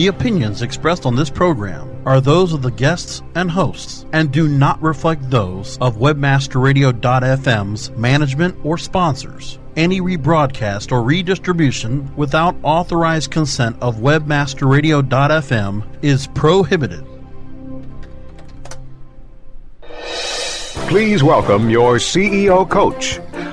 The opinions expressed on this program are those of the guests and hosts and do not reflect those of webmasterradio.fm's management or sponsors. Any rebroadcast or redistribution without authorized consent of webmasterradio.fm is prohibited. Please welcome your CEO coach.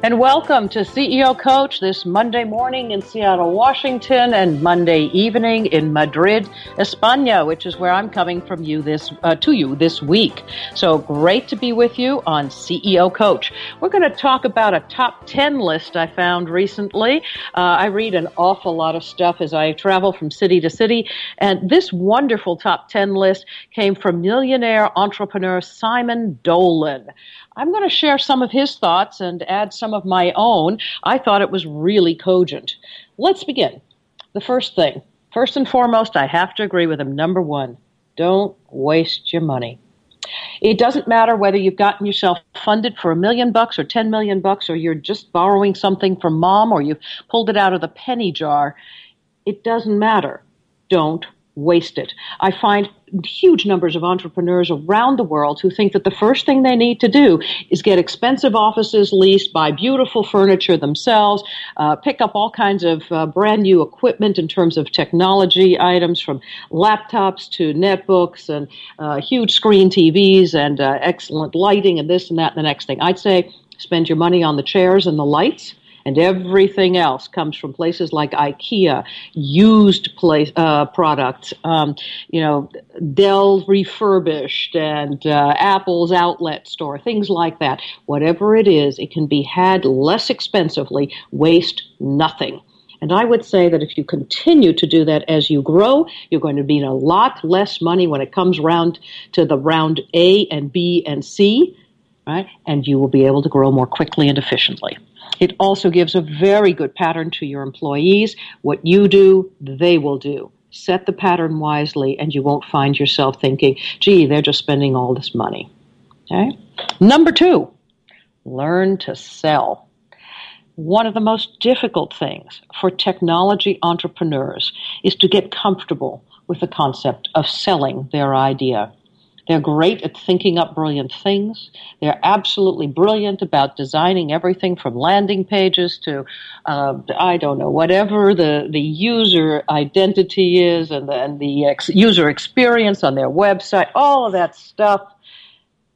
And welcome to CEO Coach this Monday morning in Seattle, Washington, and Monday evening in Madrid, España, which is where I'm coming from you this uh, to you this week. So great to be with you on CEO Coach. We're going to talk about a top 10 list I found recently. Uh, I read an awful lot of stuff as I travel from city to city, and this wonderful top 10 list came from millionaire entrepreneur Simon Dolan. I'm going to share some of his thoughts and add some of my own. I thought it was really cogent. Let's begin. The first thing, first and foremost, I have to agree with him. Number one, don't waste your money. It doesn't matter whether you've gotten yourself funded for a million bucks or 10 million bucks or you're just borrowing something from mom or you've pulled it out of the penny jar. It doesn't matter. Don't waste it. I find huge numbers of entrepreneurs around the world who think that the first thing they need to do is get expensive offices leased, buy beautiful furniture themselves, uh, pick up all kinds of uh, brand new equipment in terms of technology items from laptops to netbooks and uh, huge screen TVs and uh, excellent lighting and this and that and the next thing. I'd say spend your money on the chairs and the lights and everything else comes from places like IKEA, used place uh, products, um, you know, Dell refurbished, and uh, Apple's outlet store, things like that. Whatever it is, it can be had less expensively. Waste nothing. And I would say that if you continue to do that as you grow, you're going to be in a lot less money when it comes round to the round A and B and C, right? And you will be able to grow more quickly and efficiently. It also gives a very good pattern to your employees. What you do, they will do. Set the pattern wisely, and you won't find yourself thinking, gee, they're just spending all this money. Okay? Number two, learn to sell. One of the most difficult things for technology entrepreneurs is to get comfortable with the concept of selling their idea. They're great at thinking up brilliant things. They're absolutely brilliant about designing everything from landing pages to, uh, I don't know, whatever the, the user identity is and the, and the ex- user experience on their website, all of that stuff.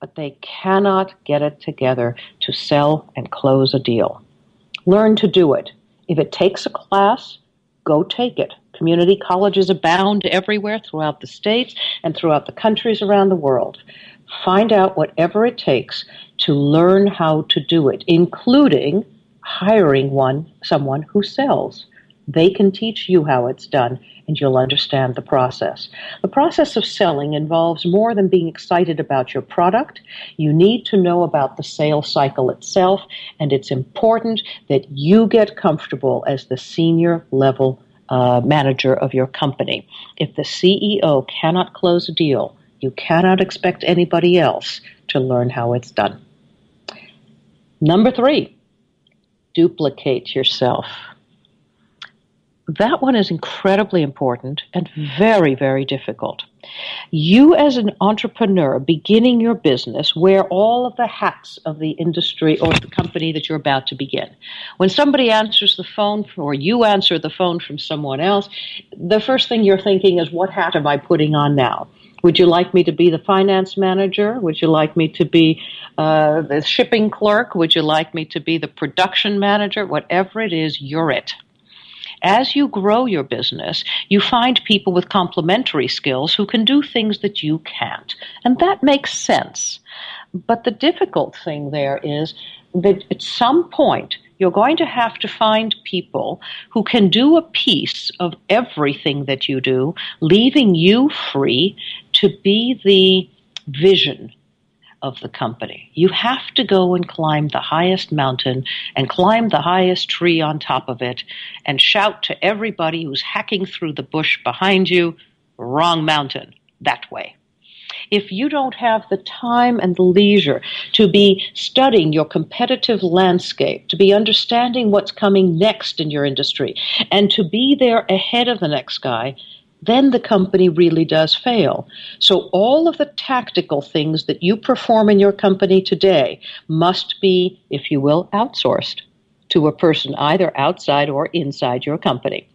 But they cannot get it together to sell and close a deal. Learn to do it. If it takes a class, go take it. Community colleges abound everywhere throughout the states and throughout the countries around the world. Find out whatever it takes to learn how to do it, including hiring one someone who sells. They can teach you how it's done and you'll understand the process. The process of selling involves more than being excited about your product. You need to know about the sales cycle itself, and it's important that you get comfortable as the senior level uh, manager of your company. If the CEO cannot close a deal, you cannot expect anybody else to learn how it's done. Number three, duplicate yourself. That one is incredibly important and very, very difficult. You, as an entrepreneur beginning your business, wear all of the hats of the industry or the company that you're about to begin. When somebody answers the phone or you answer the phone from someone else, the first thing you're thinking is, what hat am I putting on now? Would you like me to be the finance manager? Would you like me to be uh, the shipping clerk? Would you like me to be the production manager? Whatever it is, you're it as you grow your business, you find people with complementary skills who can do things that you can't. And that makes sense. But the difficult thing there is that at some point, you're going to have to find people who can do a piece of everything that you do, leaving you free to be the vision of the company. You have to go and climb the highest mountain and climb the highest tree on top of it and shout to everybody who's hacking through the bush behind you, wrong mountain, that way. If you don't have the time and the leisure to be studying your competitive landscape, to be understanding what's coming next in your industry, and to be there ahead of the next guy, then the company really does fail. So all of the tactical things that you perform in your company today must be, if you will, outsourced to a person either outside or inside your company.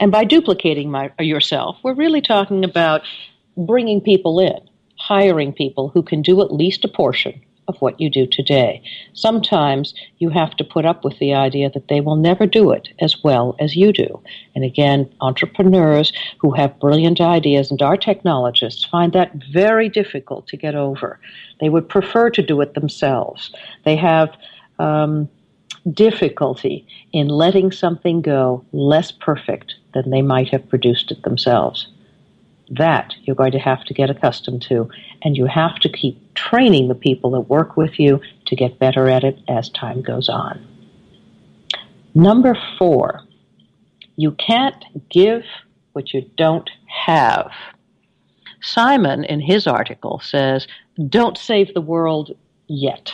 And by duplicating my, yourself, we're really talking about bringing people in, hiring people who can do at least a portion of what you do today. Sometimes you have to put up with the idea that they will never do it as well as you do. And again, entrepreneurs who have brilliant ideas and are technologists find that very difficult to get over. They would prefer to do it themselves. They have um, difficulty in letting something go less perfect than they might have produced it themselves. That you're going to have to get accustomed to, and you have to keep training the people that work with you to get better at it as time goes on. Number four, you can't give what you don't have. Simon, in his article, says, Don't save the world yet.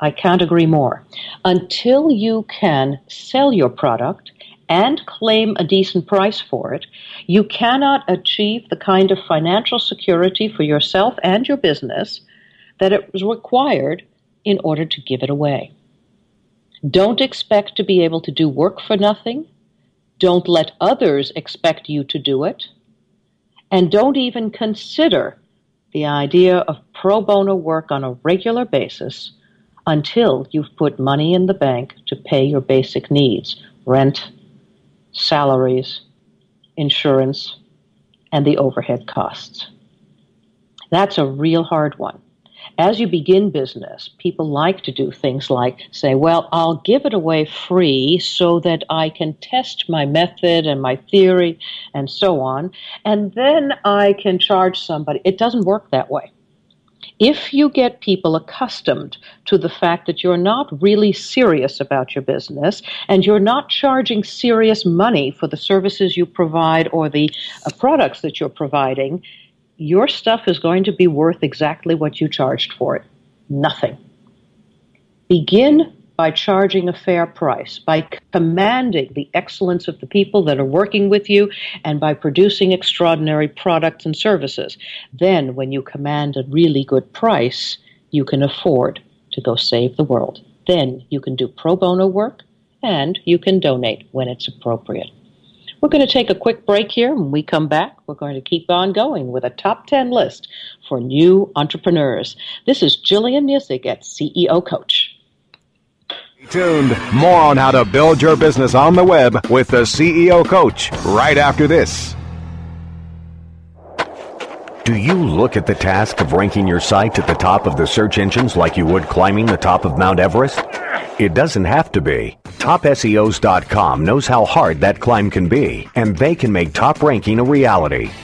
I can't agree more. Until you can sell your product and claim a decent price for it, you cannot achieve the kind of financial security for yourself and your business that it is required in order to give it away. Don't expect to be able to do work for nothing. Don't let others expect you to do it. And don't even consider the idea of pro bono work on a regular basis until you've put money in the bank to pay your basic needs rent, salaries, insurance, and the overhead costs. That's a real hard one. As you begin business, people like to do things like say, well, I'll give it away free so that I can test my method and my theory and so on, and then I can charge somebody. It doesn't work that way if you get people accustomed to the fact that you're not really serious about your business and you're not charging serious money for the services you provide or the uh, products that you're providing, your stuff is going to be worth exactly what you charged for it nothing. Begin by charging a fair price, by commanding the excellence of the people that are working with you, and by producing extraordinary products and services. Then, when you command a really good price, you can afford to go save the world. Then you can do pro bono work and you can donate when it's appropriate. We're going to take a quick break here. When we come back, we're going to keep on going with a top 10 list for new entrepreneurs. This is Gillian Muessig at CEO Coach tuned. More on how to build your business on the web with the CEO Coach right after this. Do you look at the task of ranking your site at the top of the search engines like you would climbing the top of Mount Everest? It doesn't have to be. TopSEOs.com knows how hard that climb can be, and they can make top ranking a reality.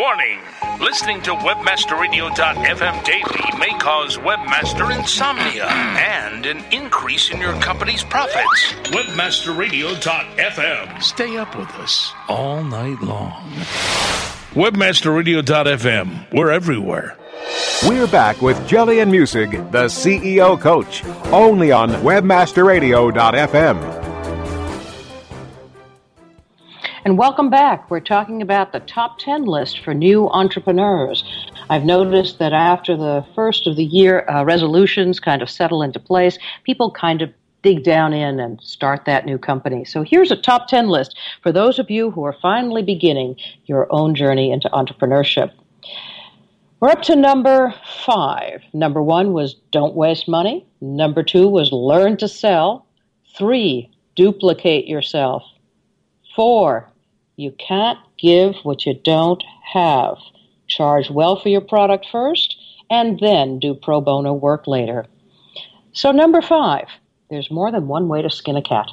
Warning! Listening to WebmasterRadio.fm daily may cause webmaster insomnia and an increase in your company's profits. WebmasterRadio.fm. Stay up with us all night long. WebmasterRadio.fm. We're everywhere. We're back with Gillian Muessig, the CEO coach, only on WebmasterRadio.fm. And welcome back. We're talking about the top 10 list for new entrepreneurs. I've noticed that after the first of the year uh, resolutions kind of settle into place, people kind of dig down in and start that new company. So here's a top 10 list for those of you who are finally beginning your own journey into entrepreneurship. We're up to number five. Number one was don't waste money. Number two was learn to sell. Three, duplicate yourself. Four, you can't give what you don't have. Charge well for your product first and then do pro bono work later. So, number five, there's more than one way to skin a cat.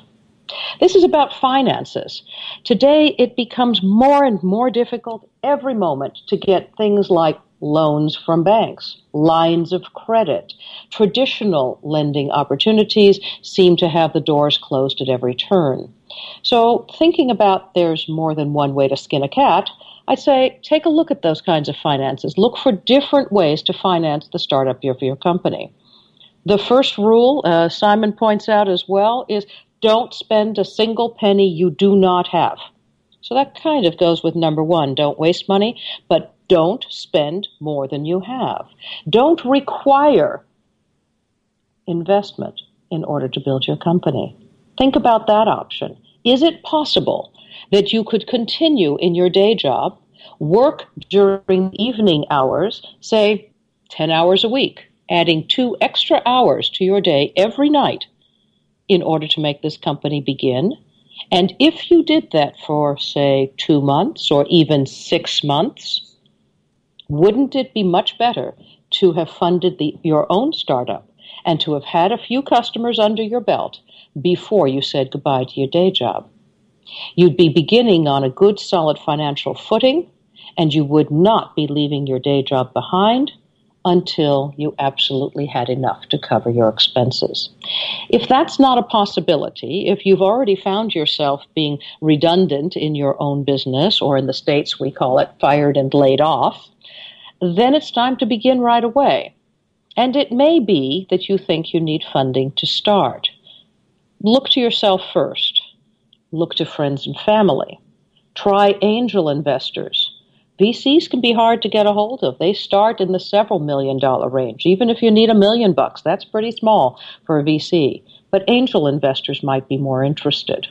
This is about finances. Today, it becomes more and more difficult every moment to get things like loans from banks, lines of credit. Traditional lending opportunities seem to have the doors closed at every turn. So, thinking about there's more than one way to skin a cat, I'd say take a look at those kinds of finances. Look for different ways to finance the startup of your company. The first rule, uh, Simon points out as well, is don't spend a single penny you do not have. So that kind of goes with number one don't waste money, but don't spend more than you have. Don't require investment in order to build your company. Think about that option. Is it possible that you could continue in your day job, work during evening hours, say 10 hours a week, adding two extra hours to your day every night in order to make this company begin? And if you did that for, say, two months or even six months, wouldn't it be much better to have funded the, your own startup and to have had a few customers under your belt before you said goodbye to your day job? You'd be beginning on a good, solid financial footing, and you would not be leaving your day job behind until you absolutely had enough to cover your expenses. If that's not a possibility, if you've already found yourself being redundant in your own business, or in the States we call it fired and laid off, then it's time to begin right away. And it may be that you think you need funding to start. Look to yourself first. Look to friends and family. Try angel investors. VCs can be hard to get a hold of. They start in the several million dollar range. Even if you need a million bucks, that's pretty small for a VC. But angel investors might be more interested.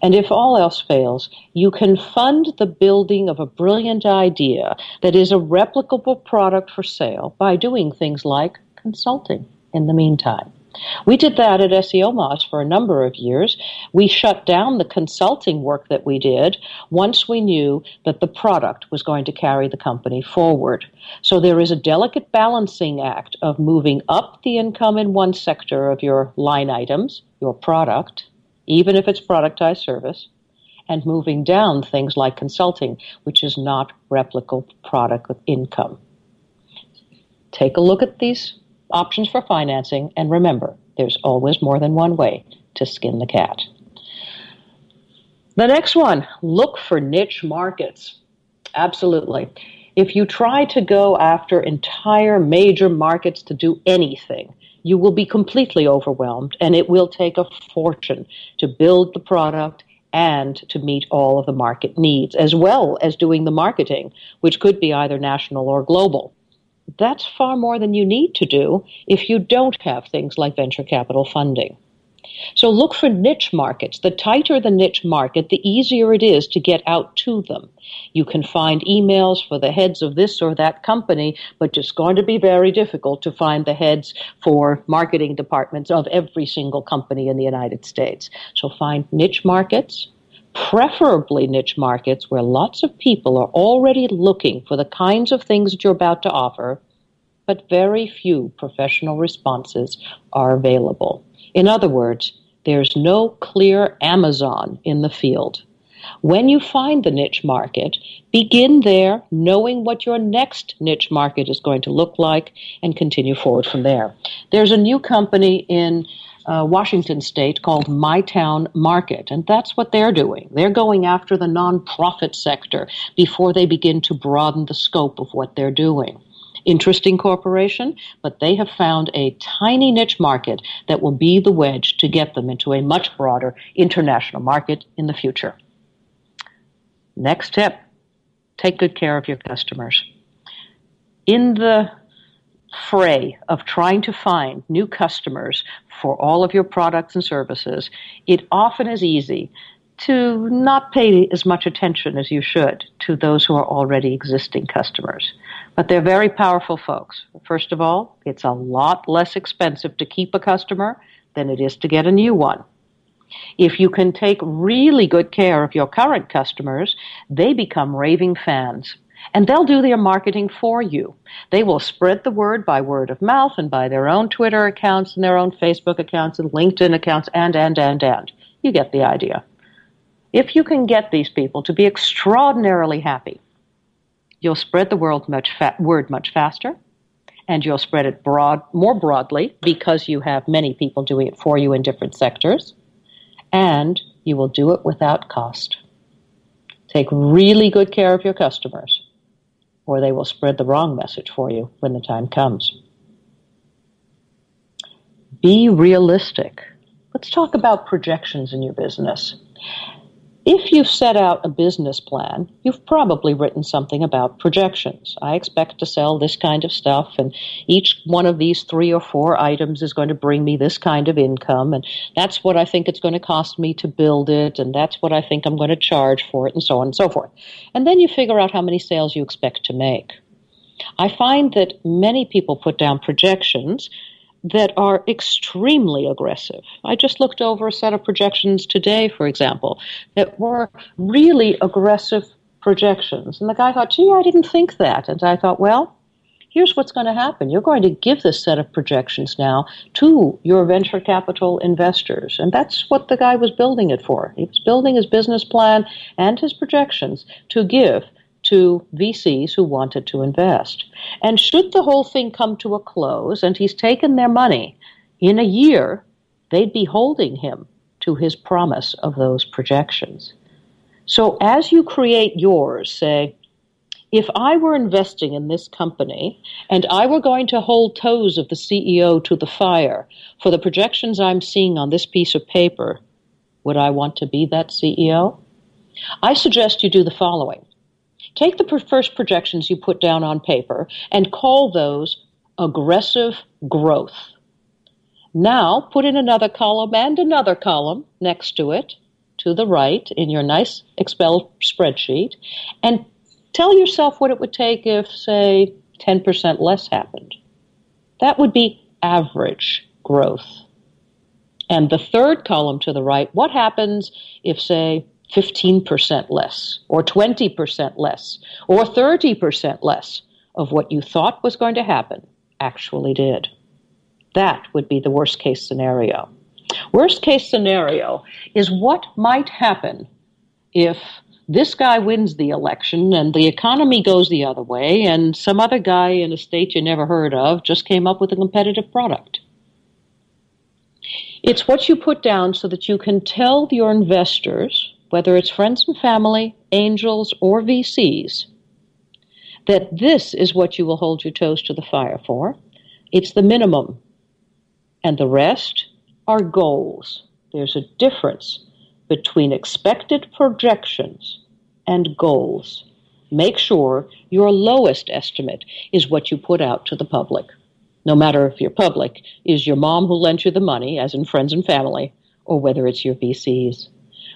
And if all else fails, you can fund the building of a brilliant idea that is a replicable product for sale by doing things like consulting in the meantime. We did that at SEOmoz for a number of years. We shut down the consulting work that we did once we knew that the product was going to carry the company forward. So there is a delicate balancing act of moving up the income in one sector of your line items, your product, even if it's productized service, and moving down things like consulting, which is not replicable product income. Take a look at these options for financing, and remember, there's always more than one way to skin the cat. The next one look for niche markets. Absolutely. If you try to go after entire major markets to do anything, you will be completely overwhelmed and it will take a fortune to build the product and to meet all of the market needs, as well as doing the marketing, which could be either national or global. That's far more than you need to do if you don't have things like venture capital funding. So look for niche markets. The tighter the niche market, the easier it is to get out to them. You can find emails for the heads of this or that company, but it's going to be very difficult to find the heads for marketing departments of every single company in the United States. So find niche markets, preferably niche markets where lots of people are already looking for the kinds of things that you're about to offer, but very few professional responses are available. In other words, there's no clear Amazon in the field. When you find the niche market, begin there, knowing what your next niche market is going to look like, and continue forward from there. There's a new company in uh, Washington state called My Town Market, and that's what they're doing. They're going after the nonprofit sector before they begin to broaden the scope of what they're doing interesting corporation, but they have found a tiny niche market that will be the wedge to get them into a much broader international market in the future. Next tip take good care of your customers. In the fray of trying to find new customers for all of your products and services, it often is easy to not pay as much attention as you should to those who are already existing customers. But they're very powerful folks. First of all, it's a lot less expensive to keep a customer than it is to get a new one. If you can take really good care of your current customers, they become raving fans. And they'll do their marketing for you. They will spread the word by word of mouth and by their own Twitter accounts and their own Facebook accounts and LinkedIn accounts and, and, and, and. You get the idea. If you can get these people to be extraordinarily happy, you'll spread the word much, fa- word much faster and you'll spread it broad, more broadly because you have many people doing it for you in different sectors, and you will do it without cost. Take really good care of your customers, or they will spread the wrong message for you when the time comes. Be realistic. Let's talk about projections in your business. If you've set out a business plan, you've probably written something about projections. I expect to sell this kind of stuff, and each one of these three or four items is going to bring me this kind of income, and that's what I think it's going to cost me to build it, and that's what I think I'm going to charge for it, and so on and so forth. And then you figure out how many sales you expect to make. I find that many people put down projections that are extremely aggressive. I just looked over a set of projections today, for example, that were really aggressive projections. And the guy thought, gee, I didn't think that. And I thought, well, here's what's going to happen. You're going to give this set of projections now to your venture capital investors. And that's what the guy was building it for. He was building his business plan and his projections to give to VCs who wanted to invest. And should the whole thing come to a close and he's taken their money in a year, they'd be holding him to his promise of those projections. So as you create yours, say, if I were investing in this company and I were going to hold toes of the CEO to the fire for the projections I'm seeing on this piece of paper, would I want to be that CEO? I suggest you do the following Take the first projections you put down on paper and call those aggressive growth. Now put in another column and another column next to it to the right in your nice Excel spreadsheet and tell yourself what it would take if, say, 10% less happened. That would be average growth. And the third column to the right, what happens if, say, 15% less, or 20% less, or 30% less of what you thought was going to happen actually did? That would be the worst case scenario. Worst case scenario is what might happen if this guy wins the election and the economy goes the other way and some other guy in a state you never heard of just came up with a competitive product. It's what you put down so that you can tell your investors, whether it's friends and family, angels, or VCs, that this is what you will hold your toes to the fire for. It's the minimum. And the rest are goals. There's a difference between expected projections and goals. Make sure your lowest estimate is what you put out to the public. No matter if your public is your mom who lent you the money, as in friends and family, or whether it's your VCs.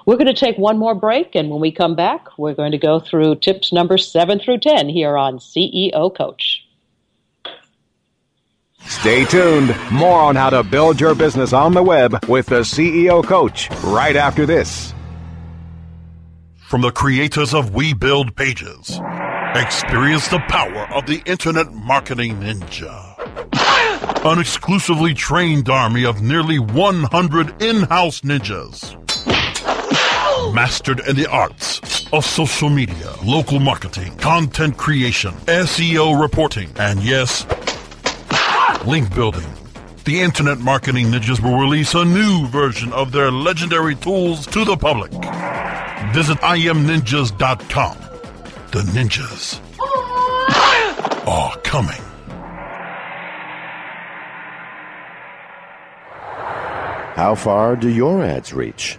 We're going to take one more break, and when we come back, we're going to go through tips number seven through 10 here on CEO Coach. Stay tuned. More on how to build your business on the web with the CEO Coach right after this. From the creators of We Build Pages, experience the power of the Internet Marketing Ninja. An exclusively trained army of nearly 100 in house ninjas. Mastered in the arts of social media, local marketing, content creation, SEO reporting, and yes, link building. The Internet Marketing Ninjas will release a new version of their legendary tools to the public. Visit IamNinjas.com. The ninjas are coming. How far do your ads reach?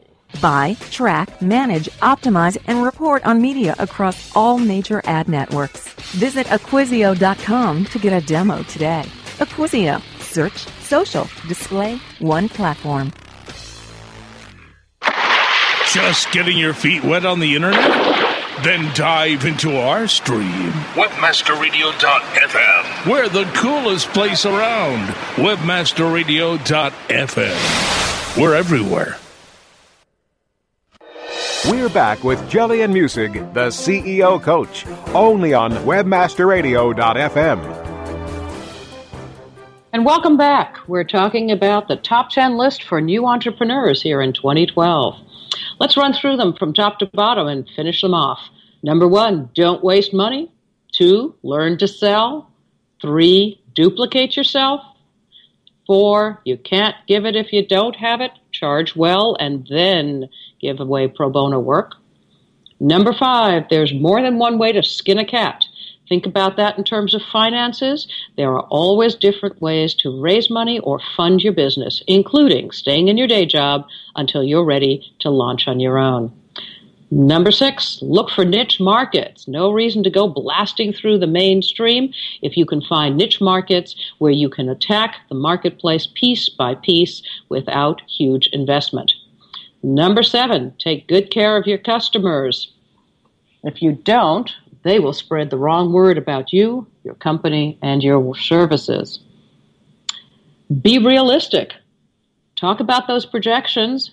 Buy, track, manage, optimize, and report on media across all major ad networks. Visit Acquisio.com to get a demo today. Acquisio. Search, social, display, one platform. Just getting your feet wet on the internet? Then dive into our stream. WebmasterRadio.fm. We're the coolest place around. WebmasterRadio.fm. We're everywhere. We're back with Gillian Muessig, the CEO Coach, only on WebmasterRadio.fm. And welcome back. We're talking about the top 10 list for new entrepreneurs here in 2012. Let's run through them from top to bottom and finish them off. Number one, don't waste money. Two, learn to sell. Three, duplicate yourself. Four, you can't give it if you don't have it. Charge well and then give away pro bono work. Number five, there's more than one way to skin a cat. Think about that in terms of finances. There are always different ways to raise money or fund your business, including staying in your day job until you're ready to launch on your own. Number six, look for niche markets. No reason to go blasting through the mainstream if you can find niche markets where you can attack the marketplace piece by piece without huge investment. Number seven, take good care of your customers. If you don't, they will spread the wrong word about you, your company, and your services. Be realistic. talk about those projections,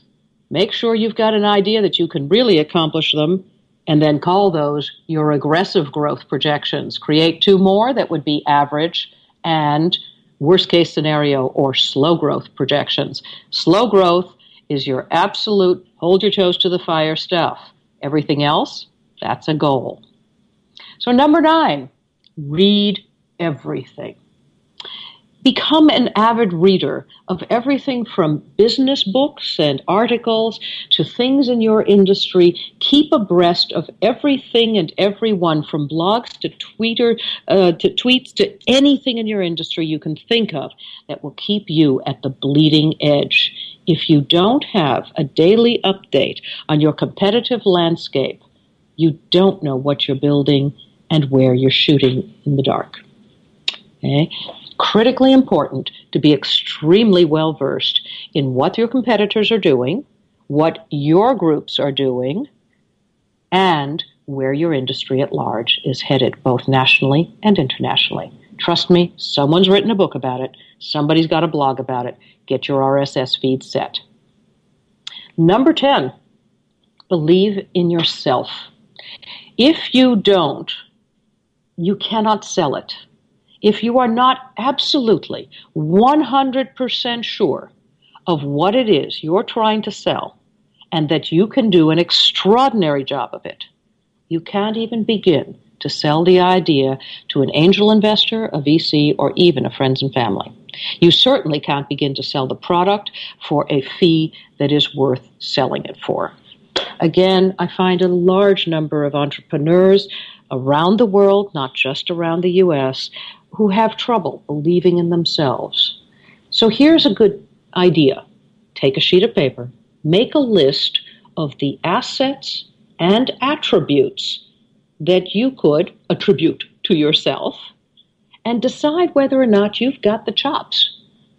make sure you've got an idea that you can really accomplish them, and then call those your aggressive growth projections. Create two more that would be average and worst case scenario or slow growth projections. Slow growth is your absolute hold your toes to the fire stuff. Everything else, that's a goal. So, number nine, read everything. Become an avid reader of everything from business books and articles to things in your industry. Keep abreast of everything and everyone from blogs to Twitter uh, to tweets to anything in your industry you can think of that will keep you at the bleeding edge. If you don't have a daily update on your competitive landscape, you don't know what you're building and where you're shooting in the dark. Okay? Critically important to be extremely well versed in what your competitors are doing, what your groups are doing, and where your industry at large is headed, both nationally and internationally. Trust me, someone's written a book about it, somebody's got a blog about it. Get your RSS feed set. Number 10, believe in yourself. If you don't, you cannot sell it. If you are not absolutely 100% sure of what it is you're trying to sell and that you can do an extraordinary job of it, you can't even begin to sell the idea to an angel investor, a VC, or even a friends and family. You certainly can't begin to sell the product for a fee that is worth selling it for. Again, I find a large number of entrepreneurs around the world, not just around the US, who have trouble believing in themselves. So here's a good idea take a sheet of paper, make a list of the assets and attributes that you could attribute to yourself and decide whether or not you've got the chops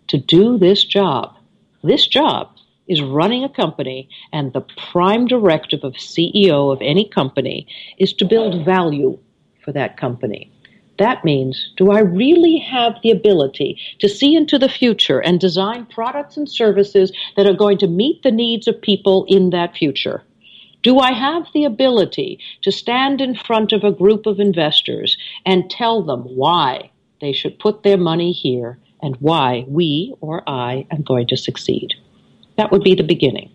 to do this job. This job is running a company, and the prime directive of CEO of any company is to build value for that company. That means, do I really have the ability to see into the future and design products and services that are going to meet the needs of people in that future? Do I have the ability to stand in front of a group of investors and tell them why they should put their money here and why we or I am going to succeed? That would be the beginning.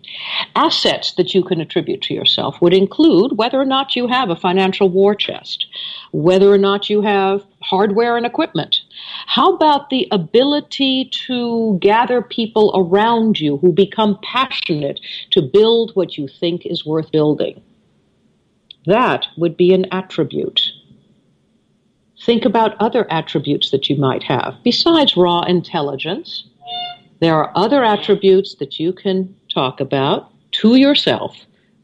Assets that you can attribute to yourself would include whether or not you have a financial war chest, whether or not you have hardware and equipment. How about the ability to gather people around you who become passionate to build what you think is worth building? That would be an attribute. Think about other attributes that you might have besides raw intelligence there are other attributes that you can talk about to yourself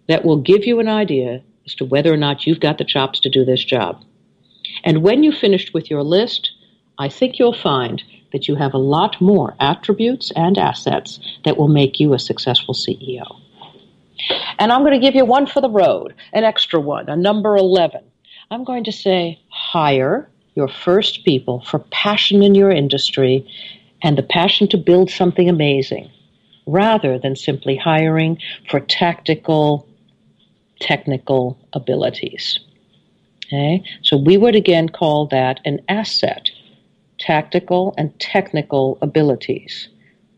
that will give you an idea as to whether or not you've got the chops to do this job. And when you've finished with your list, I think you'll find that you have a lot more attributes and assets that will make you a successful CEO. And I'm going to give you one for the road, an extra one, a number 11. I'm going to say hire your first people for passion in your industry and the passion to build something amazing rather than simply hiring for tactical, technical abilities. Okay? So we would again call that an asset, tactical and technical abilities.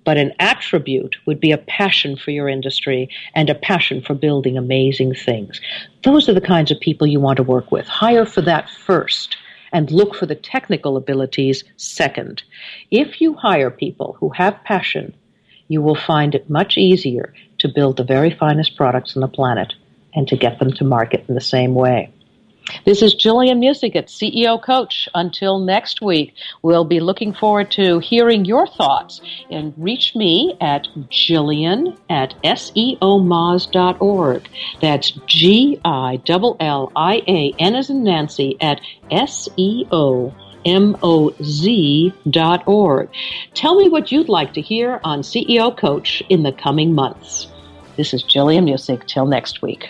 But an attribute would be a passion for your industry and a passion for building amazing things. Those are the kinds of people you want to work with. Hire for that first and look for the technical abilities second. If you hire people who have passion, you will find it much easier to build the very finest products on the planet and to get them to market in the same way. This is Gillian Muessig at CEO Coach. Until next week, we'll be looking forward to hearing your thoughts. And reach me at Gillian at SEOmoz.org. That's G I L L I A N as in Nancy at SEO. M-O-Z dot org. Tell me what you'd like to hear on CEO Coach in the coming months. This is Gillian Muessig. Till next week.